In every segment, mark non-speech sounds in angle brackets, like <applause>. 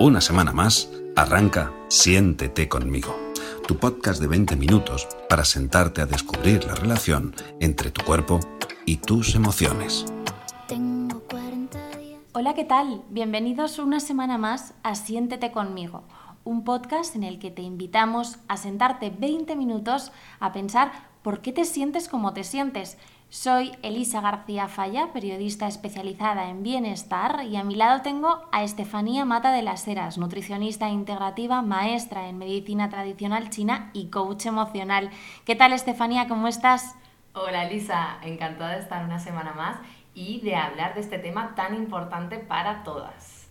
Una semana más, arranca Siéntete conmigo, tu podcast de 20 minutos para sentarte a descubrir la relación entre tu cuerpo y tus emociones. Hola, ¿qué tal? Bienvenidos una semana más a Siéntete conmigo, un podcast en el que te invitamos a sentarte 20 minutos a pensar por qué te sientes como te sientes soy Elisa García Falla, periodista especializada en bienestar, y a mi lado tengo a Estefanía Mata de las Heras, nutricionista integrativa, maestra en medicina tradicional china y coach emocional. ¿Qué tal, Estefanía? ¿Cómo estás? Hola, Elisa. Encantada de estar una semana más y de hablar de este tema tan importante para todas.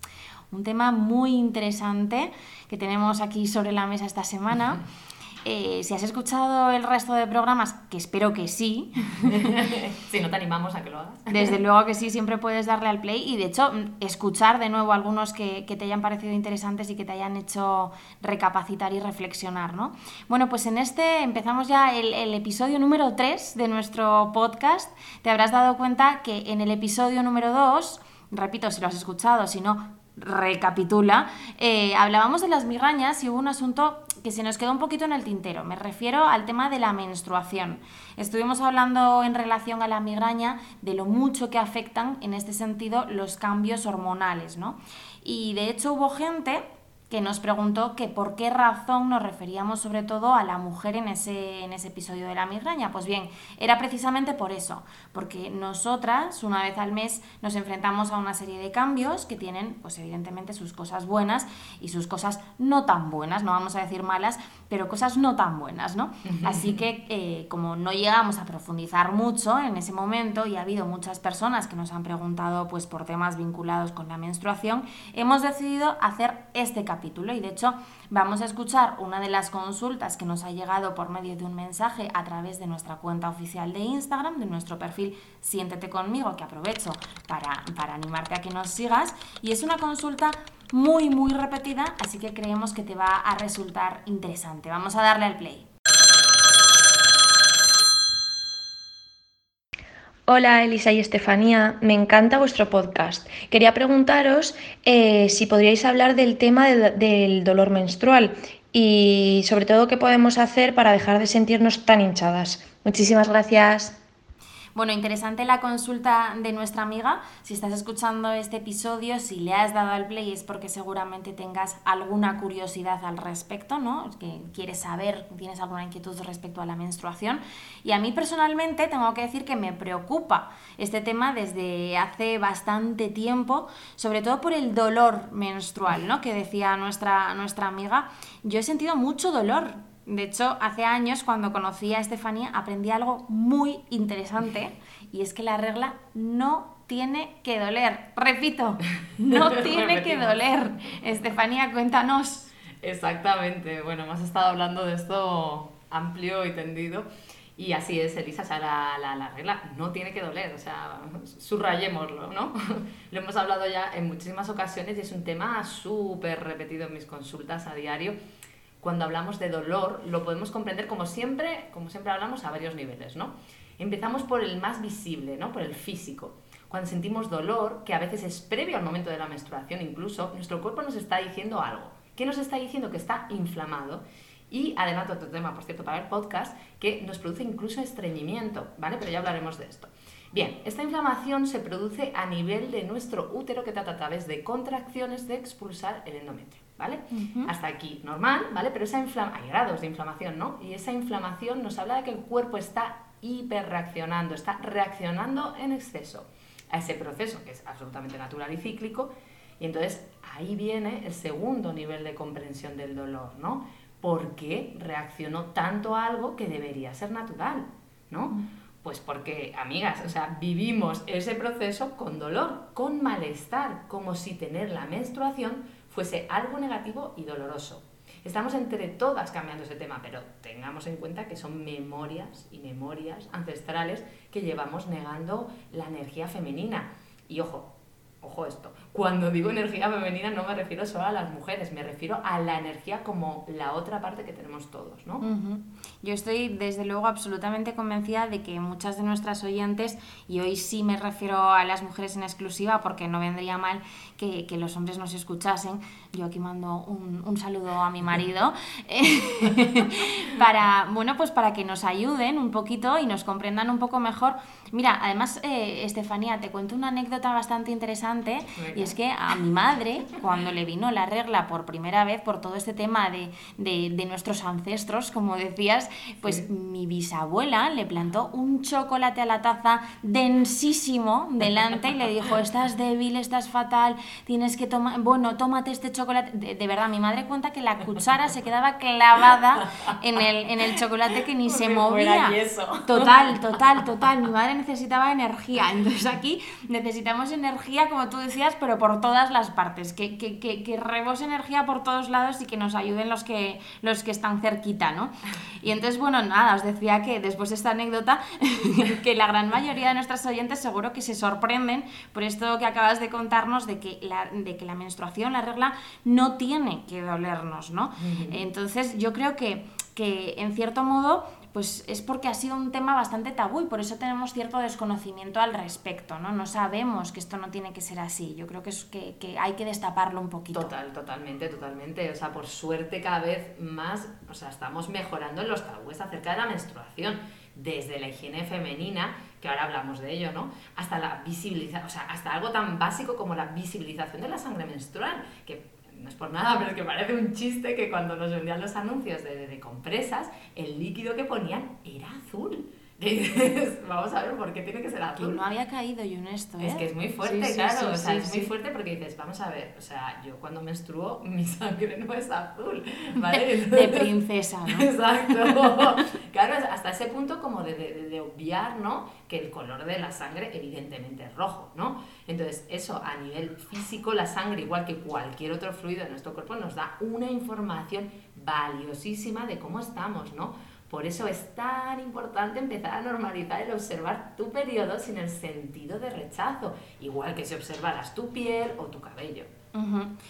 Un tema muy interesante que tenemos aquí sobre la mesa esta semana. <laughs> Eh, si has escuchado el resto de programas, que espero que sí. <laughs> si no te animamos a que lo hagas. Desde luego que sí, siempre puedes darle al play y de hecho escuchar de nuevo algunos que, te hayan parecido interesantes y que te hayan hecho recapacitar y reflexionar, ¿no? Bueno, pues en este empezamos ya el, el episodio número 3 de nuestro podcast. Te habrás dado cuenta que en el episodio número 2, repito, si lo has escuchado, si no, recapitula, eh, hablábamos de las migrañas y hubo un asunto que se nos quedó un poquito en el tintero. Me refiero al tema de la menstruación. Estuvimos hablando en relación a la migraña de lo mucho que afectan en este sentido los cambios hormonales, ¿no? Y de hecho hubo gente que nos preguntó que por qué razón nos referíamos sobre todo a la mujer en ese, en ese episodio de la migraña. Pues bien, era precisamente por eso, porque nosotras una vez al mes nos enfrentamos a una serie de cambios que tienen, pues evidentemente, sus cosas buenas y sus cosas no tan buenas, no vamos a decir malas, pero cosas no tan buenas, ¿no? Así que eh, como no llegamos a profundizar mucho en ese momento y ha habido muchas personas que nos han preguntado pues por temas vinculados con la menstruación, hemos decidido hacer este capítulo y de hecho vamos a escuchar una de las consultas que nos ha llegado por medio de un mensaje a través de nuestra cuenta oficial de Instagram, de nuestro perfil Siéntete conmigo, que aprovecho para, para animarte a que nos sigas. Y es una consulta muy, muy repetida, así que creemos que te va a resultar interesante. Vamos a darle al play. Hola Elisa y Estefanía, me encanta vuestro podcast. Quería preguntaros eh, si podríais hablar del tema del dolor menstrual y sobre todo qué podemos hacer para dejar de sentirnos tan hinchadas. Muchísimas gracias. Bueno, interesante la consulta de nuestra amiga. Si estás escuchando este episodio, si le has dado al play es porque seguramente tengas alguna curiosidad al respecto, ¿no? Que quieres saber, tienes alguna inquietud respecto a la menstruación. Y a mí personalmente tengo que decir que me preocupa este tema desde hace bastante tiempo, sobre todo por el dolor menstrual, ¿no? Que decía nuestra, nuestra amiga. Yo he sentido mucho dolor de hecho, hace años cuando conocí a Estefanía aprendí algo muy interesante y es que la regla no tiene que doler. Repito, no <laughs> tiene que doler. Estefanía, cuéntanos. Exactamente. Bueno, hemos estado hablando de esto amplio y tendido. Y así es, Elisa, o sea, la, la, la, regla no tiene que doler, o sea, subrayémoslo, ¿no? <laughs> Lo hemos hablado ya en muchísimas ocasiones y es un tema súper repetido en mis consultas a diario cuando hablamos de dolor, lo podemos comprender como siempre, como siempre hablamos a varios niveles, ¿no? Empezamos por el más visible, ¿no? Por el físico. Cuando sentimos dolor, que a veces es previo al momento de la menstruación incluso, nuestro cuerpo nos está diciendo algo. ¿Qué nos está diciendo? Que está inflamado. Y además otro tema, por cierto, para el podcast, que nos produce incluso estreñimiento, ¿vale? Pero ya hablaremos de esto. Bien, esta inflamación se produce a nivel de nuestro útero que trata a través de contracciones de expulsar el endometrio. ¿Vale? Hasta aquí normal, ¿vale? Pero esa hay grados de inflamación, ¿no? Y esa inflamación nos habla de que el cuerpo está hiperreaccionando, está reaccionando en exceso a ese proceso que es absolutamente natural y cíclico. Y entonces ahí viene el segundo nivel de comprensión del dolor, ¿no? ¿Por qué reaccionó tanto a algo que debería ser natural, ¿no? Pues porque, amigas, o sea, vivimos ese proceso con dolor, con malestar, como si tener la menstruación fuese algo negativo y doloroso. Estamos entre todas cambiando ese tema, pero tengamos en cuenta que son memorias y memorias ancestrales que llevamos negando la energía femenina. Y ojo, ojo esto, cuando digo energía femenina no me refiero solo a las mujeres, me refiero a la energía como la otra parte que tenemos todos, ¿no? Yo estoy desde luego absolutamente convencida de que muchas de nuestras oyentes, y hoy sí me refiero a las mujeres en exclusiva porque no vendría mal que, que los hombres nos escuchasen, yo aquí mando un, un saludo a mi marido, <laughs> <laughs> para, bueno, pues para que nos ayuden un poquito y nos comprendan un poco mejor. Mira, además, eh, Estefanía, te cuento una anécdota bastante interesante y es que a mi madre, cuando le vino la regla por primera vez por todo este tema de, de, de nuestros ancestros, como decías, pues mi bisabuela le plantó un chocolate a la taza densísimo delante y le dijo, estás débil, estás fatal, tienes que tomar, bueno, tómate este chocolate. De, verdad, mi madre cuenta que la cuchara se quedaba clavada en el, en el chocolate que ni se movía. Total, total, total. Mi madre necesitaba energía. Entonces aquí necesitamos energía, como tú decías, pero por todas las partes. Que, que, que, que rebose energía por todos lados y que nos ayuden los que, los que están cerquita, ¿no? Y entonces, bueno, nada, os decía que después de esta anécdota, <laughs> que la gran mayoría de nuestras oyentes seguro que se sorprenden por esto que acabas de contarnos de que la, de que la menstruación, la regla, no tiene que dolernos, ¿no? Entonces, yo creo que, que en cierto modo pues es porque ha sido un tema bastante tabú y por eso tenemos cierto desconocimiento al respecto, ¿no? No sabemos que esto no tiene que ser así. Yo creo que, es que, hay que destaparlo un poquito. Total, totalmente, totalmente. O sea, por suerte cada vez más, o sea, estamos mejorando en los tabúes acerca de la menstruación, desde la higiene femenina, que ahora hablamos de ello, ¿no? Hasta la visibilización, o sea, hasta algo tan básico como la visibilización de la sangre menstrual, que no es por nada, pero es que parece un chiste que cuando nos vendían los anuncios de, compresas, el líquido que ponían era azul. Y dices, <laughs> vamos a ver por qué tiene que ser Que azul. no había caído yo en esto, ¿eh? Es que es muy fuerte, Sí, claro, sí, o sea, es muy fuerte porque dices, vamos a ver, o sea, yo cuando menstruo <laughs> mi sangre no es azul, <laughs> ¿vale? De princesa, ¿no? Exacto. Claro, hasta ese punto como de, de- de obviar, ¿no? Que el color de la sangre evidentemente es rojo, ¿no? Entonces, eso a nivel físico, la sangre, igual que cualquier otro fluido de nuestro cuerpo, nos da una información valiosísima de cómo estamos, ¿no? Por eso es tan importante empezar a normalizar el observar tu periodo sin el sentido de rechazo, igual que si observaras tu piel o tu cabello.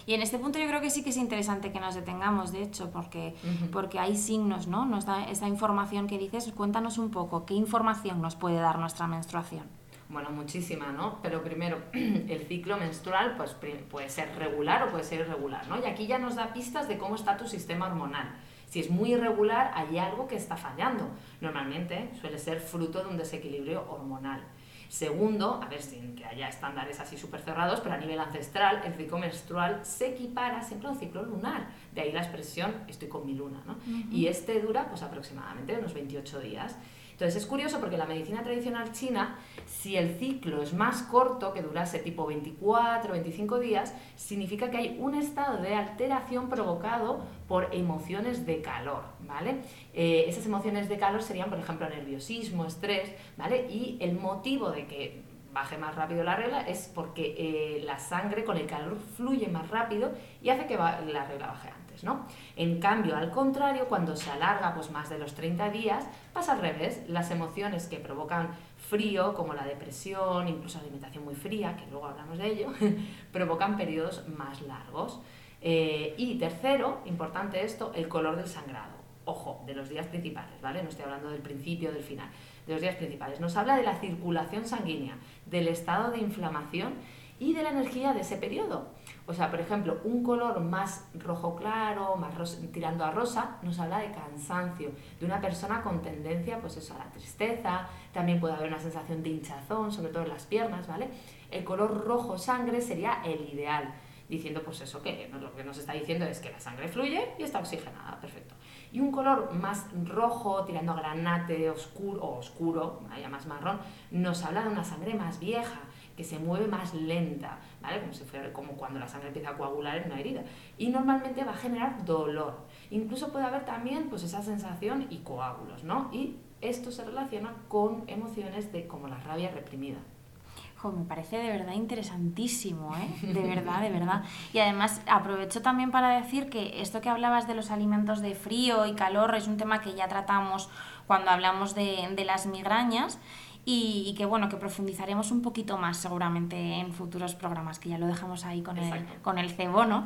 Y en este punto yo creo que sí que es interesante que nos detengamos, de hecho, porque, porque hay signos, ¿no? Nos da esa información que dices. Cuéntanos un poco, ¿qué información nos puede dar nuestra menstruación? Bueno, muchísima, ¿no? Pero primero, <clears throat> el ciclo menstrual pues, puede ser regular o puede ser irregular, ¿no? Y aquí ya nos da pistas de cómo está tu sistema hormonal. Si es muy irregular, hay algo que está fallando. Normalmente suele ser fruto de un desequilibrio hormonal. Segundo, a ver, sin que haya estándares así súper cerrados, pero a nivel ancestral, el ciclo menstrual se equipara siempre a un ciclo lunar. De ahí la expresión estoy con mi luna, ¿no? Y este dura pues aproximadamente unos 28 días. Entonces es curioso porque la medicina tradicional china, si el ciclo es más corto, que durase tipo 24 o 25 días, significa que hay un estado de alteración provocado por emociones de calor, ¿vale? Eh, esas emociones de calor serían, por ejemplo, nerviosismo, estrés, ¿vale? Y el motivo de que baje más rápido la regla es porque eh, la sangre con el calor fluye más rápido y hace que la regla baje antes, ¿no? En cambio, al contrario, cuando se alarga pues, más de los 30 días, pasa al revés. Las emociones que provocan frío, como la depresión, incluso alimentación muy fría, que luego hablamos de ello, <laughs> provocan periodos más largos. Eh, y tercero, importante esto, el color del sangrado. Ojo, de los días principales, ¿vale? No estoy hablando del principio del final, de los días principales. Nos habla de la circulación sanguínea, del estado de inflamación y de la energía de ese periodo. O sea, por ejemplo, un color más rojo claro, más ros- tirando a rosa, nos habla de cansancio, de una persona con tendencia, pues eso, a la tristeza, también puede haber una sensación de hinchazón, sobre todo en las piernas, ¿vale? El color rojo sangre sería el ideal, diciendo pues eso, que lo que nos está diciendo es que la sangre fluye y está oxigenada, perfecto. Y un color más rojo, tirando a granate, oscuro, o oscuro, más marrón, nos habla de una sangre más vieja, que se mueve más lenta, ¿vale? Como, si fuera, como cuando la sangre empieza a coagular en una herida. Y normalmente va a generar dolor. Incluso puede haber también pues, esa sensación y coágulos, ¿no? Y esto se relaciona con emociones de, como la rabia reprimida. Jo, me parece de verdad interesantísimo, ¿eh? De verdad, de verdad. Y además aprovecho también para decir que esto que hablabas de los alimentos de frío y calor es un tema que ya tratamos cuando hablamos de, de las migrañas y, que bueno, que profundizaremos un poquito más seguramente en futuros programas, que ya lo dejamos ahí con, el, con el cebo, ¿no?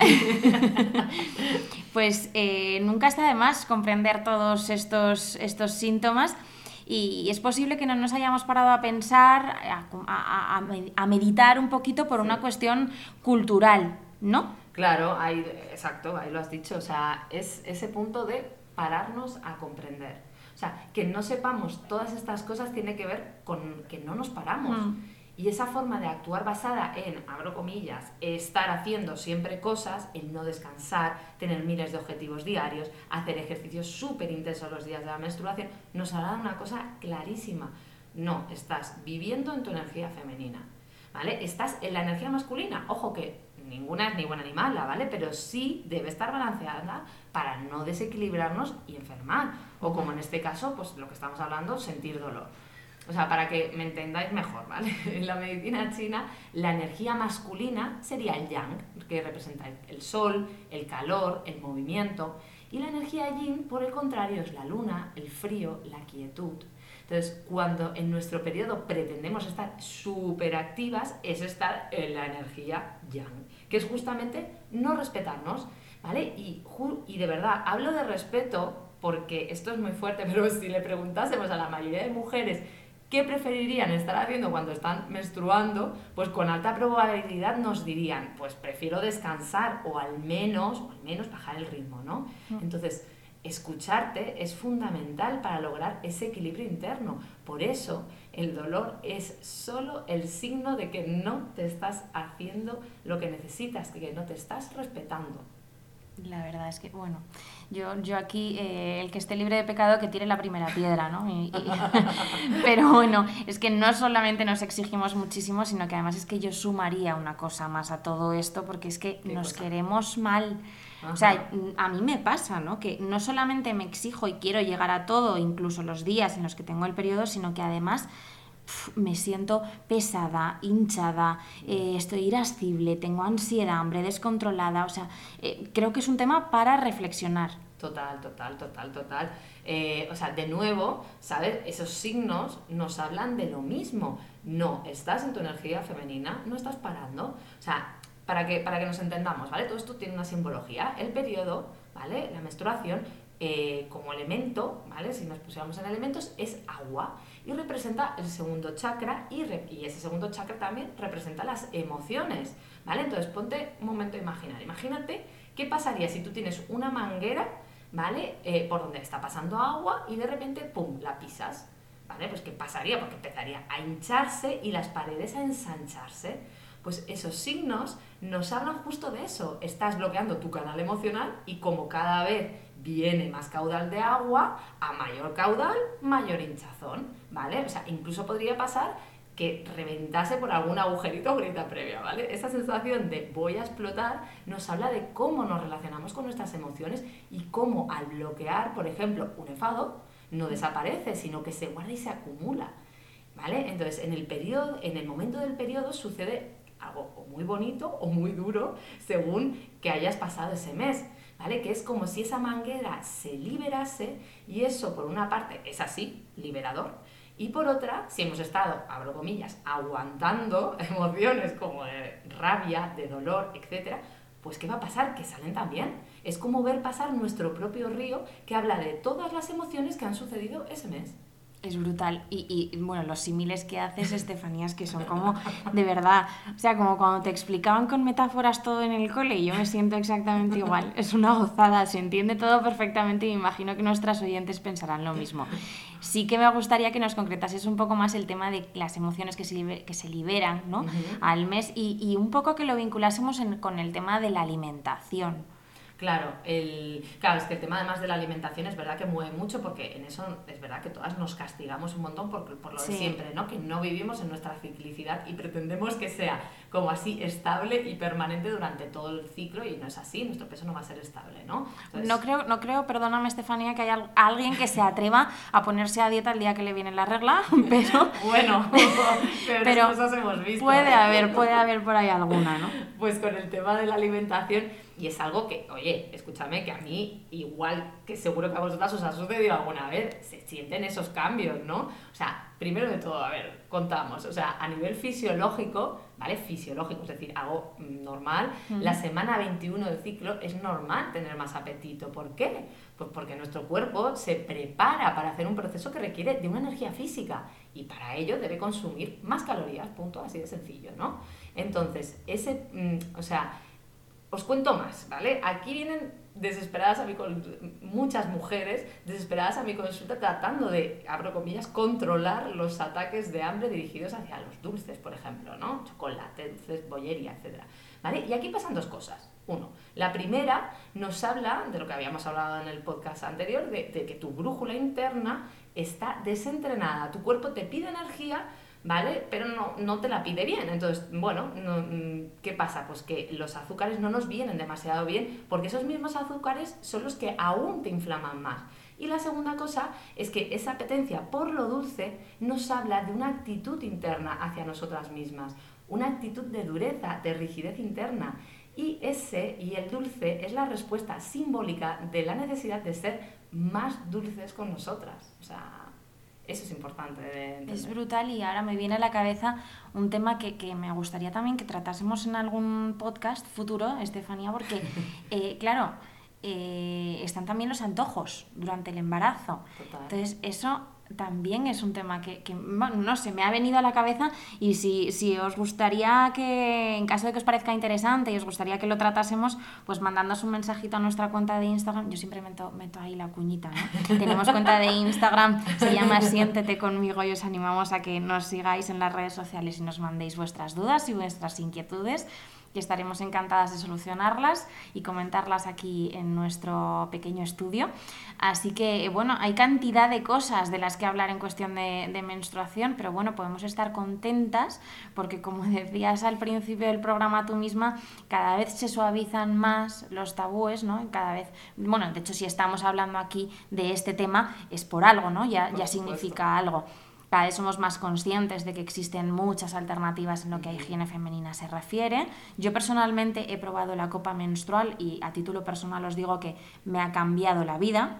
<laughs> pues eh, nunca está de más comprender todos estos, estos síntomas y es posible que no nos hayamos parado a pensar, a, meditar un poquito por una cuestión cultural, ¿no? Claro, ahí, exacto, ahí lo has dicho, o sea, es ese punto de pararnos a comprender. Sea, que no sepamos todas estas cosas tiene que ver con que no nos paramos. Mm. Y esa forma de actuar basada en, abro comillas, estar haciendo siempre cosas, el no descansar, tener miles de objetivos diarios, hacer ejercicios súper intensos los días de la menstruación, nos hará una cosa clarísima. No, estás viviendo en tu energía femenina, ¿vale? Estás en la energía masculina. Ojo que ninguna es ni buena ni mala, ¿vale? Pero sí debe estar balanceada para no desequilibrarnos y enfermar. O como en este caso, pues lo que estamos hablando, sentir dolor. O sea, para que me entendáis mejor, ¿vale? <laughs> En la medicina china, la energía masculina sería el yang, que representa el sol, el calor, el movimiento. Y la energía yin, por el contrario, es la luna, el frío, la quietud. Entonces, cuando en nuestro periodo pretendemos estar súper activas, es estar en la energía yang, que es justamente no respetarnos, ¿vale? Y, y de verdad, hablo de respeto porque esto es muy fuerte, <laughs> pero si le preguntásemos a la mayoría de mujeres ¿Qué preferirían estar haciendo cuando están menstruando? Pues con alta probabilidad nos dirían, pues prefiero descansar o al menos, o al menos bajar el ritmo, ¿no? Mm. Entonces, escucharte es fundamental para lograr ese equilibrio interno. Por eso, el dolor es solo el signo de que no te estás haciendo lo que necesitas, que no te estás respetando. La verdad es que, bueno, yo, yo aquí, eh, el que esté libre de pecado, que tire la primera piedra, ¿no? <laughs> pero bueno, es que no solamente nos exigimos muchísimo, sino que además es que yo sumaría una cosa más a todo esto, porque es que nos queremos mal. O sea, a mí me pasa, ¿no? Que no solamente me exijo y quiero llegar a todo, incluso los días en los que tengo el periodo, sino que además me siento pesada, hinchada, eh, estoy irascible, tengo ansiedad, hambre descontrolada. O sea, eh, creo que es un tema para reflexionar. Total, total, total, total. Eh, o sea, de nuevo, ¿sabes? Esos signos nos hablan de lo mismo. No, estás en tu energía femenina, no estás parando. O sea, para que, para que nos entendamos, ¿vale? Todo esto tiene una simbología. El periodo, ¿vale? La menstruación, como elemento, ¿vale? Si nos pusiéramos en elementos, es agua y representa el segundo chakra y, y, ese segundo chakra también representa las emociones, ¿vale? Entonces ponte un momento a imaginar, imagínate qué pasaría si tú tienes una manguera, ¿vale? Eh, por donde está pasando agua y de repente, ¡pum!, la pisas, ¿vale? Pues qué pasaría, porque empezaría a hincharse y las paredes a ensancharse. Pues esos signos nos hablan justo de eso, estás bloqueando tu canal emocional y como cada vez viene más caudal de agua, a mayor caudal, mayor hinchazón, ¿vale? O sea, incluso podría pasar que reventase por algún agujerito o grieta previa, ¿vale? Esa sensación de voy a explotar nos habla de cómo nos relacionamos con nuestras emociones y cómo al bloquear, por ejemplo, un enfado, no desaparece, sino que se guarda y se acumula, ¿vale? Entonces, en el periodo, en el momento del periodo sucede algo muy bonito o muy duro según que hayas pasado ese mes. Que es como si esa manguera se liberase y eso por una parte es así, liberador, y por otra, si hemos estado, abro comillas, aguantando <laughs> emociones como de rabia, de dolor, etc., pues ¿qué va a pasar? Que salen también. Es como ver pasar nuestro propio río que habla de todas las emociones que han sucedido ese mes. Es brutal. Y, y, bueno, los símiles que haces, Estefanías, que son como de verdad. O sea, como cuando te explicaban con metáforas todo en el cole, y yo me siento exactamente igual. Es una gozada, se entiende todo perfectamente y me imagino que nuestras oyentes pensarán lo mismo. Sí que me gustaría que nos concretases un poco más el tema de las emociones que se, que se liberan ¿no? al mes y, y, un poco que lo vinculásemos con el tema de la alimentación. Claro, el, claro, es que el tema además de la alimentación es verdad que mueve mucho porque en eso es verdad que todas nos castigamos un montón por, por lo de siempre, ¿no? Que no vivimos en nuestra ciclicidad y pretendemos que sea como así estable y permanente durante todo el ciclo y no es así, nuestro peso no va a ser estable, ¿no? No creo, no creo, perdóname Estefanía, que haya alguien que se atreva a ponerse a dieta el día que le viene la regla, <laughs> pero... <laughs> bueno, <laughs> pero, cosas hemos visto. Puede haber, puede haber por ahí alguna, ¿no? Pues con el tema de la alimentación y es algo que, oye, escúchame que a mí, igual que seguro que a vosotras os ha sucedido alguna vez, se sienten esos cambios, ¿no? O sea, primero de todo, a ver, contamos, o sea, a nivel fisiológico, ¿vale? Fisiológico, es decir, algo normal, la semana 21 del ciclo es normal tener más apetito. ¿Por qué? Pues porque nuestro cuerpo se prepara para hacer un proceso que requiere de una energía física y para ello debe consumir más calorías, punto, así de sencillo, ¿no? Entonces, ese, mm, o sea, os cuento más, ¿vale? Aquí vienen desesperadas a mi muchas mujeres desesperadas a mi consulta tratando de, abro comillas, controlar los ataques de hambre dirigidos hacia los dulces, por ejemplo, ¿no? Chocolate, dulces, bollería, etc. ¿Vale? Y aquí pasan dos cosas. Uno, la primera nos habla de lo que habíamos hablado en el podcast anterior, de que tu brújula interna está desentrenada, tu cuerpo te pide energía, ¿vale? Pero no, no te la pide bien. Entonces, bueno, mm, ¿qué pasa? Pues que los azúcares no nos vienen demasiado bien porque esos mismos azúcares son los que aún te inflaman más. Y la segunda cosa es que esa apetencia por lo dulce nos habla de una actitud interna hacia nosotras mismas, una actitud de dureza, de rigidez interna. Y ese y el dulce es la respuesta simbólica de la necesidad de ser más dulces con nosotras. O sea, eso es importante Es brutal y ahora me viene a la cabeza un tema que, que, me gustaría también que tratásemos en algún podcast futuro, Estefanía, porque, <laughs> eh, claro, eh, están también los antojos durante el embarazo. Entonces, eso también es un tema que, no sé, me ha venido a la cabeza y si, si, os gustaría que, en caso de que os parezca interesante y os gustaría que lo tratásemos, pues mandándonos un mensajito a nuestra cuenta de Instagram. Yo siempre meto, meto ahí la cuñita, ¿no? <laughs> Tenemos cuenta de Instagram, se llama Siéntete conmigo y os animamos a que nos sigáis en las redes sociales y nos mandéis vuestras dudas y vuestras inquietudes y estaremos encantadas de solucionarlas y comentarlas aquí en nuestro pequeño estudio. Así que, bueno, hay cantidad de cosas de las que hablar en cuestión de, menstruación, pero bueno, podemos estar contentas porque, como <laughs> decías al principio del programa tú misma, cada vez se suavizan más los tabúes, ¿no? Cada vez, bueno, de hecho, si estamos hablando aquí de este tema, es por algo, ¿no? Ya, ya significa algo cada vez somos más conscientes de que existen muchas alternativas en lo que a higiene femenina se refiere. Yo personalmente he probado la copa menstrual y a título personal os digo que me ha cambiado la vida.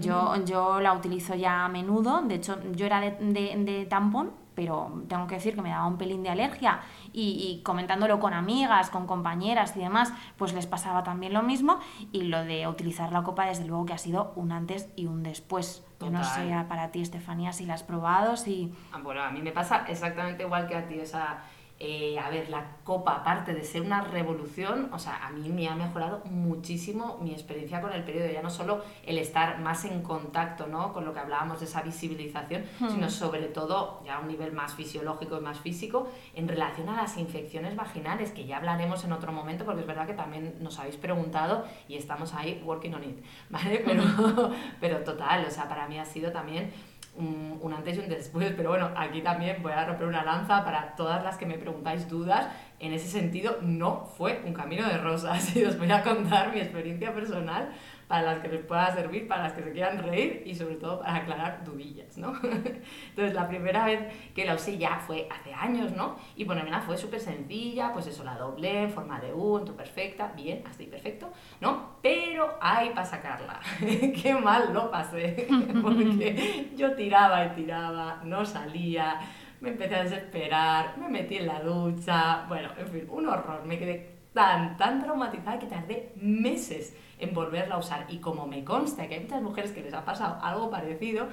Yo, yo la utilizo ya a menudo, de hecho yo era de, de tampón pero tengo que decir que me daba un pelín de alergia y, comentándolo con amigas, con compañeras y demás, pues les pasaba también lo mismo y lo de utilizar la copa desde luego que ha sido un antes y un después. Yo no sé para ti, Estefanía, si la has probado, si... Ah, bueno, a mí me pasa exactamente igual que a ti, o sea, eh, a ver, la copa, aparte de ser una revolución, o sea, a mí me ha mejorado muchísimo mi experiencia con el periodo, ya no solo el estar más en contacto ¿no? con lo que hablábamos de esa visibilización, hmm. sino sobre todo ya a un nivel más fisiológico y más físico en relación a las infecciones vaginales, que ya hablaremos en otro momento, porque es verdad que también nos habéis preguntado y estamos ahí working on it, <laughs> ¿vale? Pero, pero total, o sea, para mí ha sido también un, antes y un después, pero bueno, aquí también voy a romper una lanza para todas las que me preguntáis dudas. En ese sentido, no fue un camino de rosas <laughs> y os voy a contar mi experiencia personal para las que les pueda servir, para las que se quieran reír y sobre todo para aclarar dudillas, ¿no? <laughs> Entonces, la primera vez que la usé ya fue hace años, ¿no? Y ponérmela fue súper sencilla, pues eso, la doblé en forma de U, en tu perfecta, bien, hasta ahí perfecto, ¿no? Pero hay para sacarla. <laughs> Qué mal lo pasé, <laughs> porque yo tiraba y tiraba, no salía, me empecé a desesperar, me metí en la ducha, bueno, en fin, un horror, me quedé tan, tan traumatizada que tardé meses en volverla a usar. Y como me consta que hay muchas mujeres que les ha pasado algo parecido,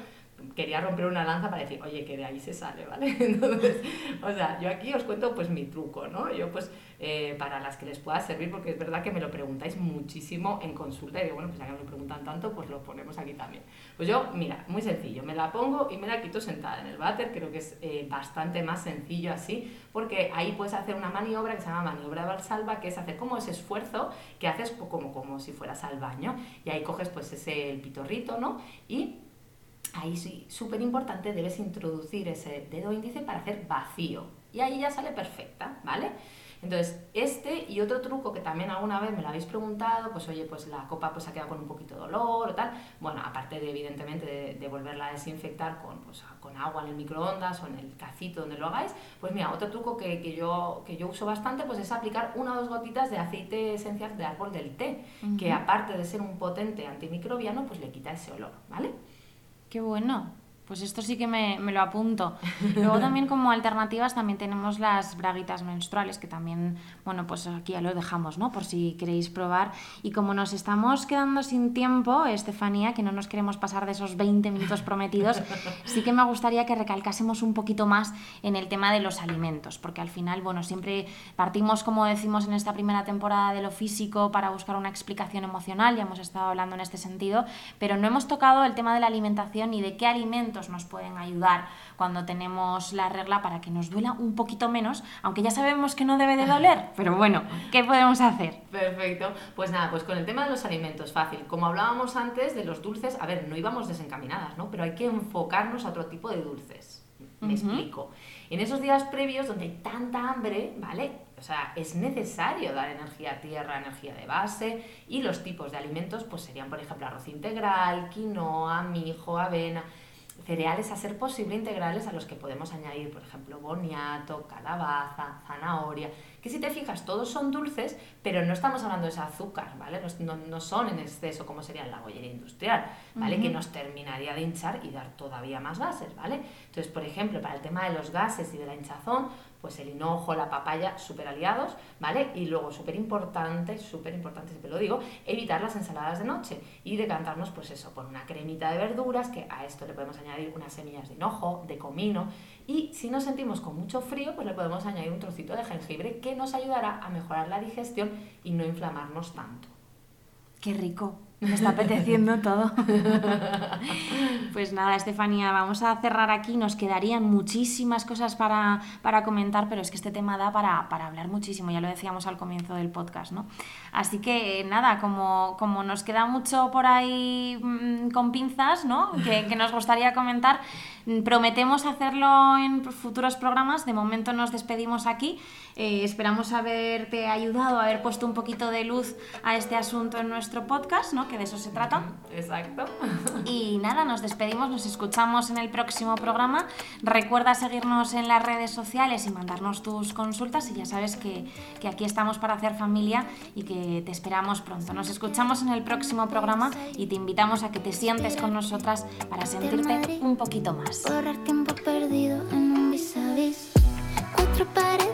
quería romper una lanza para decir, oye, que de ahí se sale, ¿vale? <laughs> Entonces, o sea, yo aquí os cuento pues mi truco, ¿no? Yo pues eh, para las que les pueda servir, porque es verdad que me lo preguntáis muchísimo en consulta y digo, bueno, pues ya que me lo preguntan tanto, pues lo ponemos aquí también. Pues yo, mira, muy sencillo, me la pongo y me la quito sentada en el váter, creo que es eh, bastante más sencillo así, porque ahí puedes hacer una maniobra que se llama maniobra valsalva, que es hacer como ese esfuerzo que haces como, como si fueras al baño, y ahí coges pues ese el pitorrito, ¿no? Y ahí sí, súper importante, debes introducir ese dedo índice para hacer vacío. Y ahí ya sale perfecta, ¿vale? Entonces, este y otro truco que también alguna vez me lo habéis preguntado, pues oye, pues la copa pues ha quedado con un poquito de dolor o tal. Bueno, aparte de evidentemente de, volverla a desinfectar con, pues, con agua en el microondas o en el cacito donde lo hagáis, pues mira, otro truco que, que, yo, que yo uso bastante pues es aplicar una o dos gotitas de aceite esencial de árbol del té, que aparte de ser un potente antimicrobiano, pues le quita ese olor, ¿vale? Qué bueno. Pues esto sí que me, lo apunto. <laughs> Luego también como alternativas también tenemos las braguitas menstruales, que también, bueno, pues aquí ya lo dejamos, ¿no? Por si queréis probar. Y como nos estamos quedando sin tiempo, Estefanía, que no nos queremos pasar de esos 20 minutos prometidos, <laughs> sí que me gustaría que recalcásemos un poquito más en el tema de los alimentos, porque al final, bueno, siempre partimos, como decimos en esta primera temporada, de lo físico para buscar una explicación emocional, ya hemos estado hablando en este sentido, pero no hemos tocado el tema de la alimentación y de qué alimentos nos pueden ayudar cuando tenemos la regla para que nos duela un poquito menos, aunque ya sabemos que no debe de doler, <laughs> pero bueno, ¿qué podemos hacer? Perfecto, pues nada, pues con el tema de los alimentos, fácil. Como hablábamos antes de los dulces, a ver, no íbamos desencaminadas, ¿no? Pero hay que enfocarnos a otro tipo de dulces. Me explico. En esos días previos donde hay tanta hambre, ¿vale? O sea, es necesario dar energía a tierra, energía de base y los tipos de alimentos pues serían, por ejemplo, arroz integral, quinoa, mijo, avena cereales a ser posible integrales a los que podemos añadir, por ejemplo, boniato, calabaza, zanahoria, que si te fijas todos son dulces, pero no estamos hablando de ese azúcar, ¿vale? No, no, son en exceso como sería la bollería industrial, ¿vale? Que nos terminaría de hinchar y dar todavía más gases, ¿vale? Entonces, por ejemplo, para el tema de los gases y de la hinchazón, pues el hinojo, la papaya, súper aliados, ¿vale? Y luego, súper importante, súper importante, siempre lo digo, evitar las ensaladas de noche y decantarnos, pues eso, por una cremita de verduras, que a esto le podemos añadir unas semillas de hinojo, de comino, y si nos sentimos con mucho frío, pues le podemos añadir un trocito de jengibre que nos ayudará a mejorar la digestión y no inflamarnos tanto. ¡Qué rico! <laughs> Me está apeteciendo todo. <laughs> pues nada, Estefanía, vamos a cerrar aquí. Nos quedarían muchísimas cosas para, comentar, pero es que este tema da para, hablar muchísimo, ya lo decíamos al comienzo del podcast, ¿no? Así que nada, como, como nos queda mucho por ahí mm, con pinzas, ¿no? Que, que nos gustaría comentar, prometemos hacerlo en futuros programas. De momento nos despedimos aquí. Eh, esperamos haberte ayudado, haber puesto un poquito de luz a este asunto en nuestro podcast, ¿no? de eso se trata. Exacto. Y nada, nos despedimos, nos escuchamos en el próximo programa. Recuerda seguirnos en las redes sociales y mandarnos tus consultas y ya sabes que, que aquí estamos para hacer familia y que te esperamos pronto. Nos escuchamos en el próximo programa y te invitamos a que te sientes con nosotras para sentirte un poquito más. Borrar tiempo perdido en un vis -a -vis. Cuatro paredes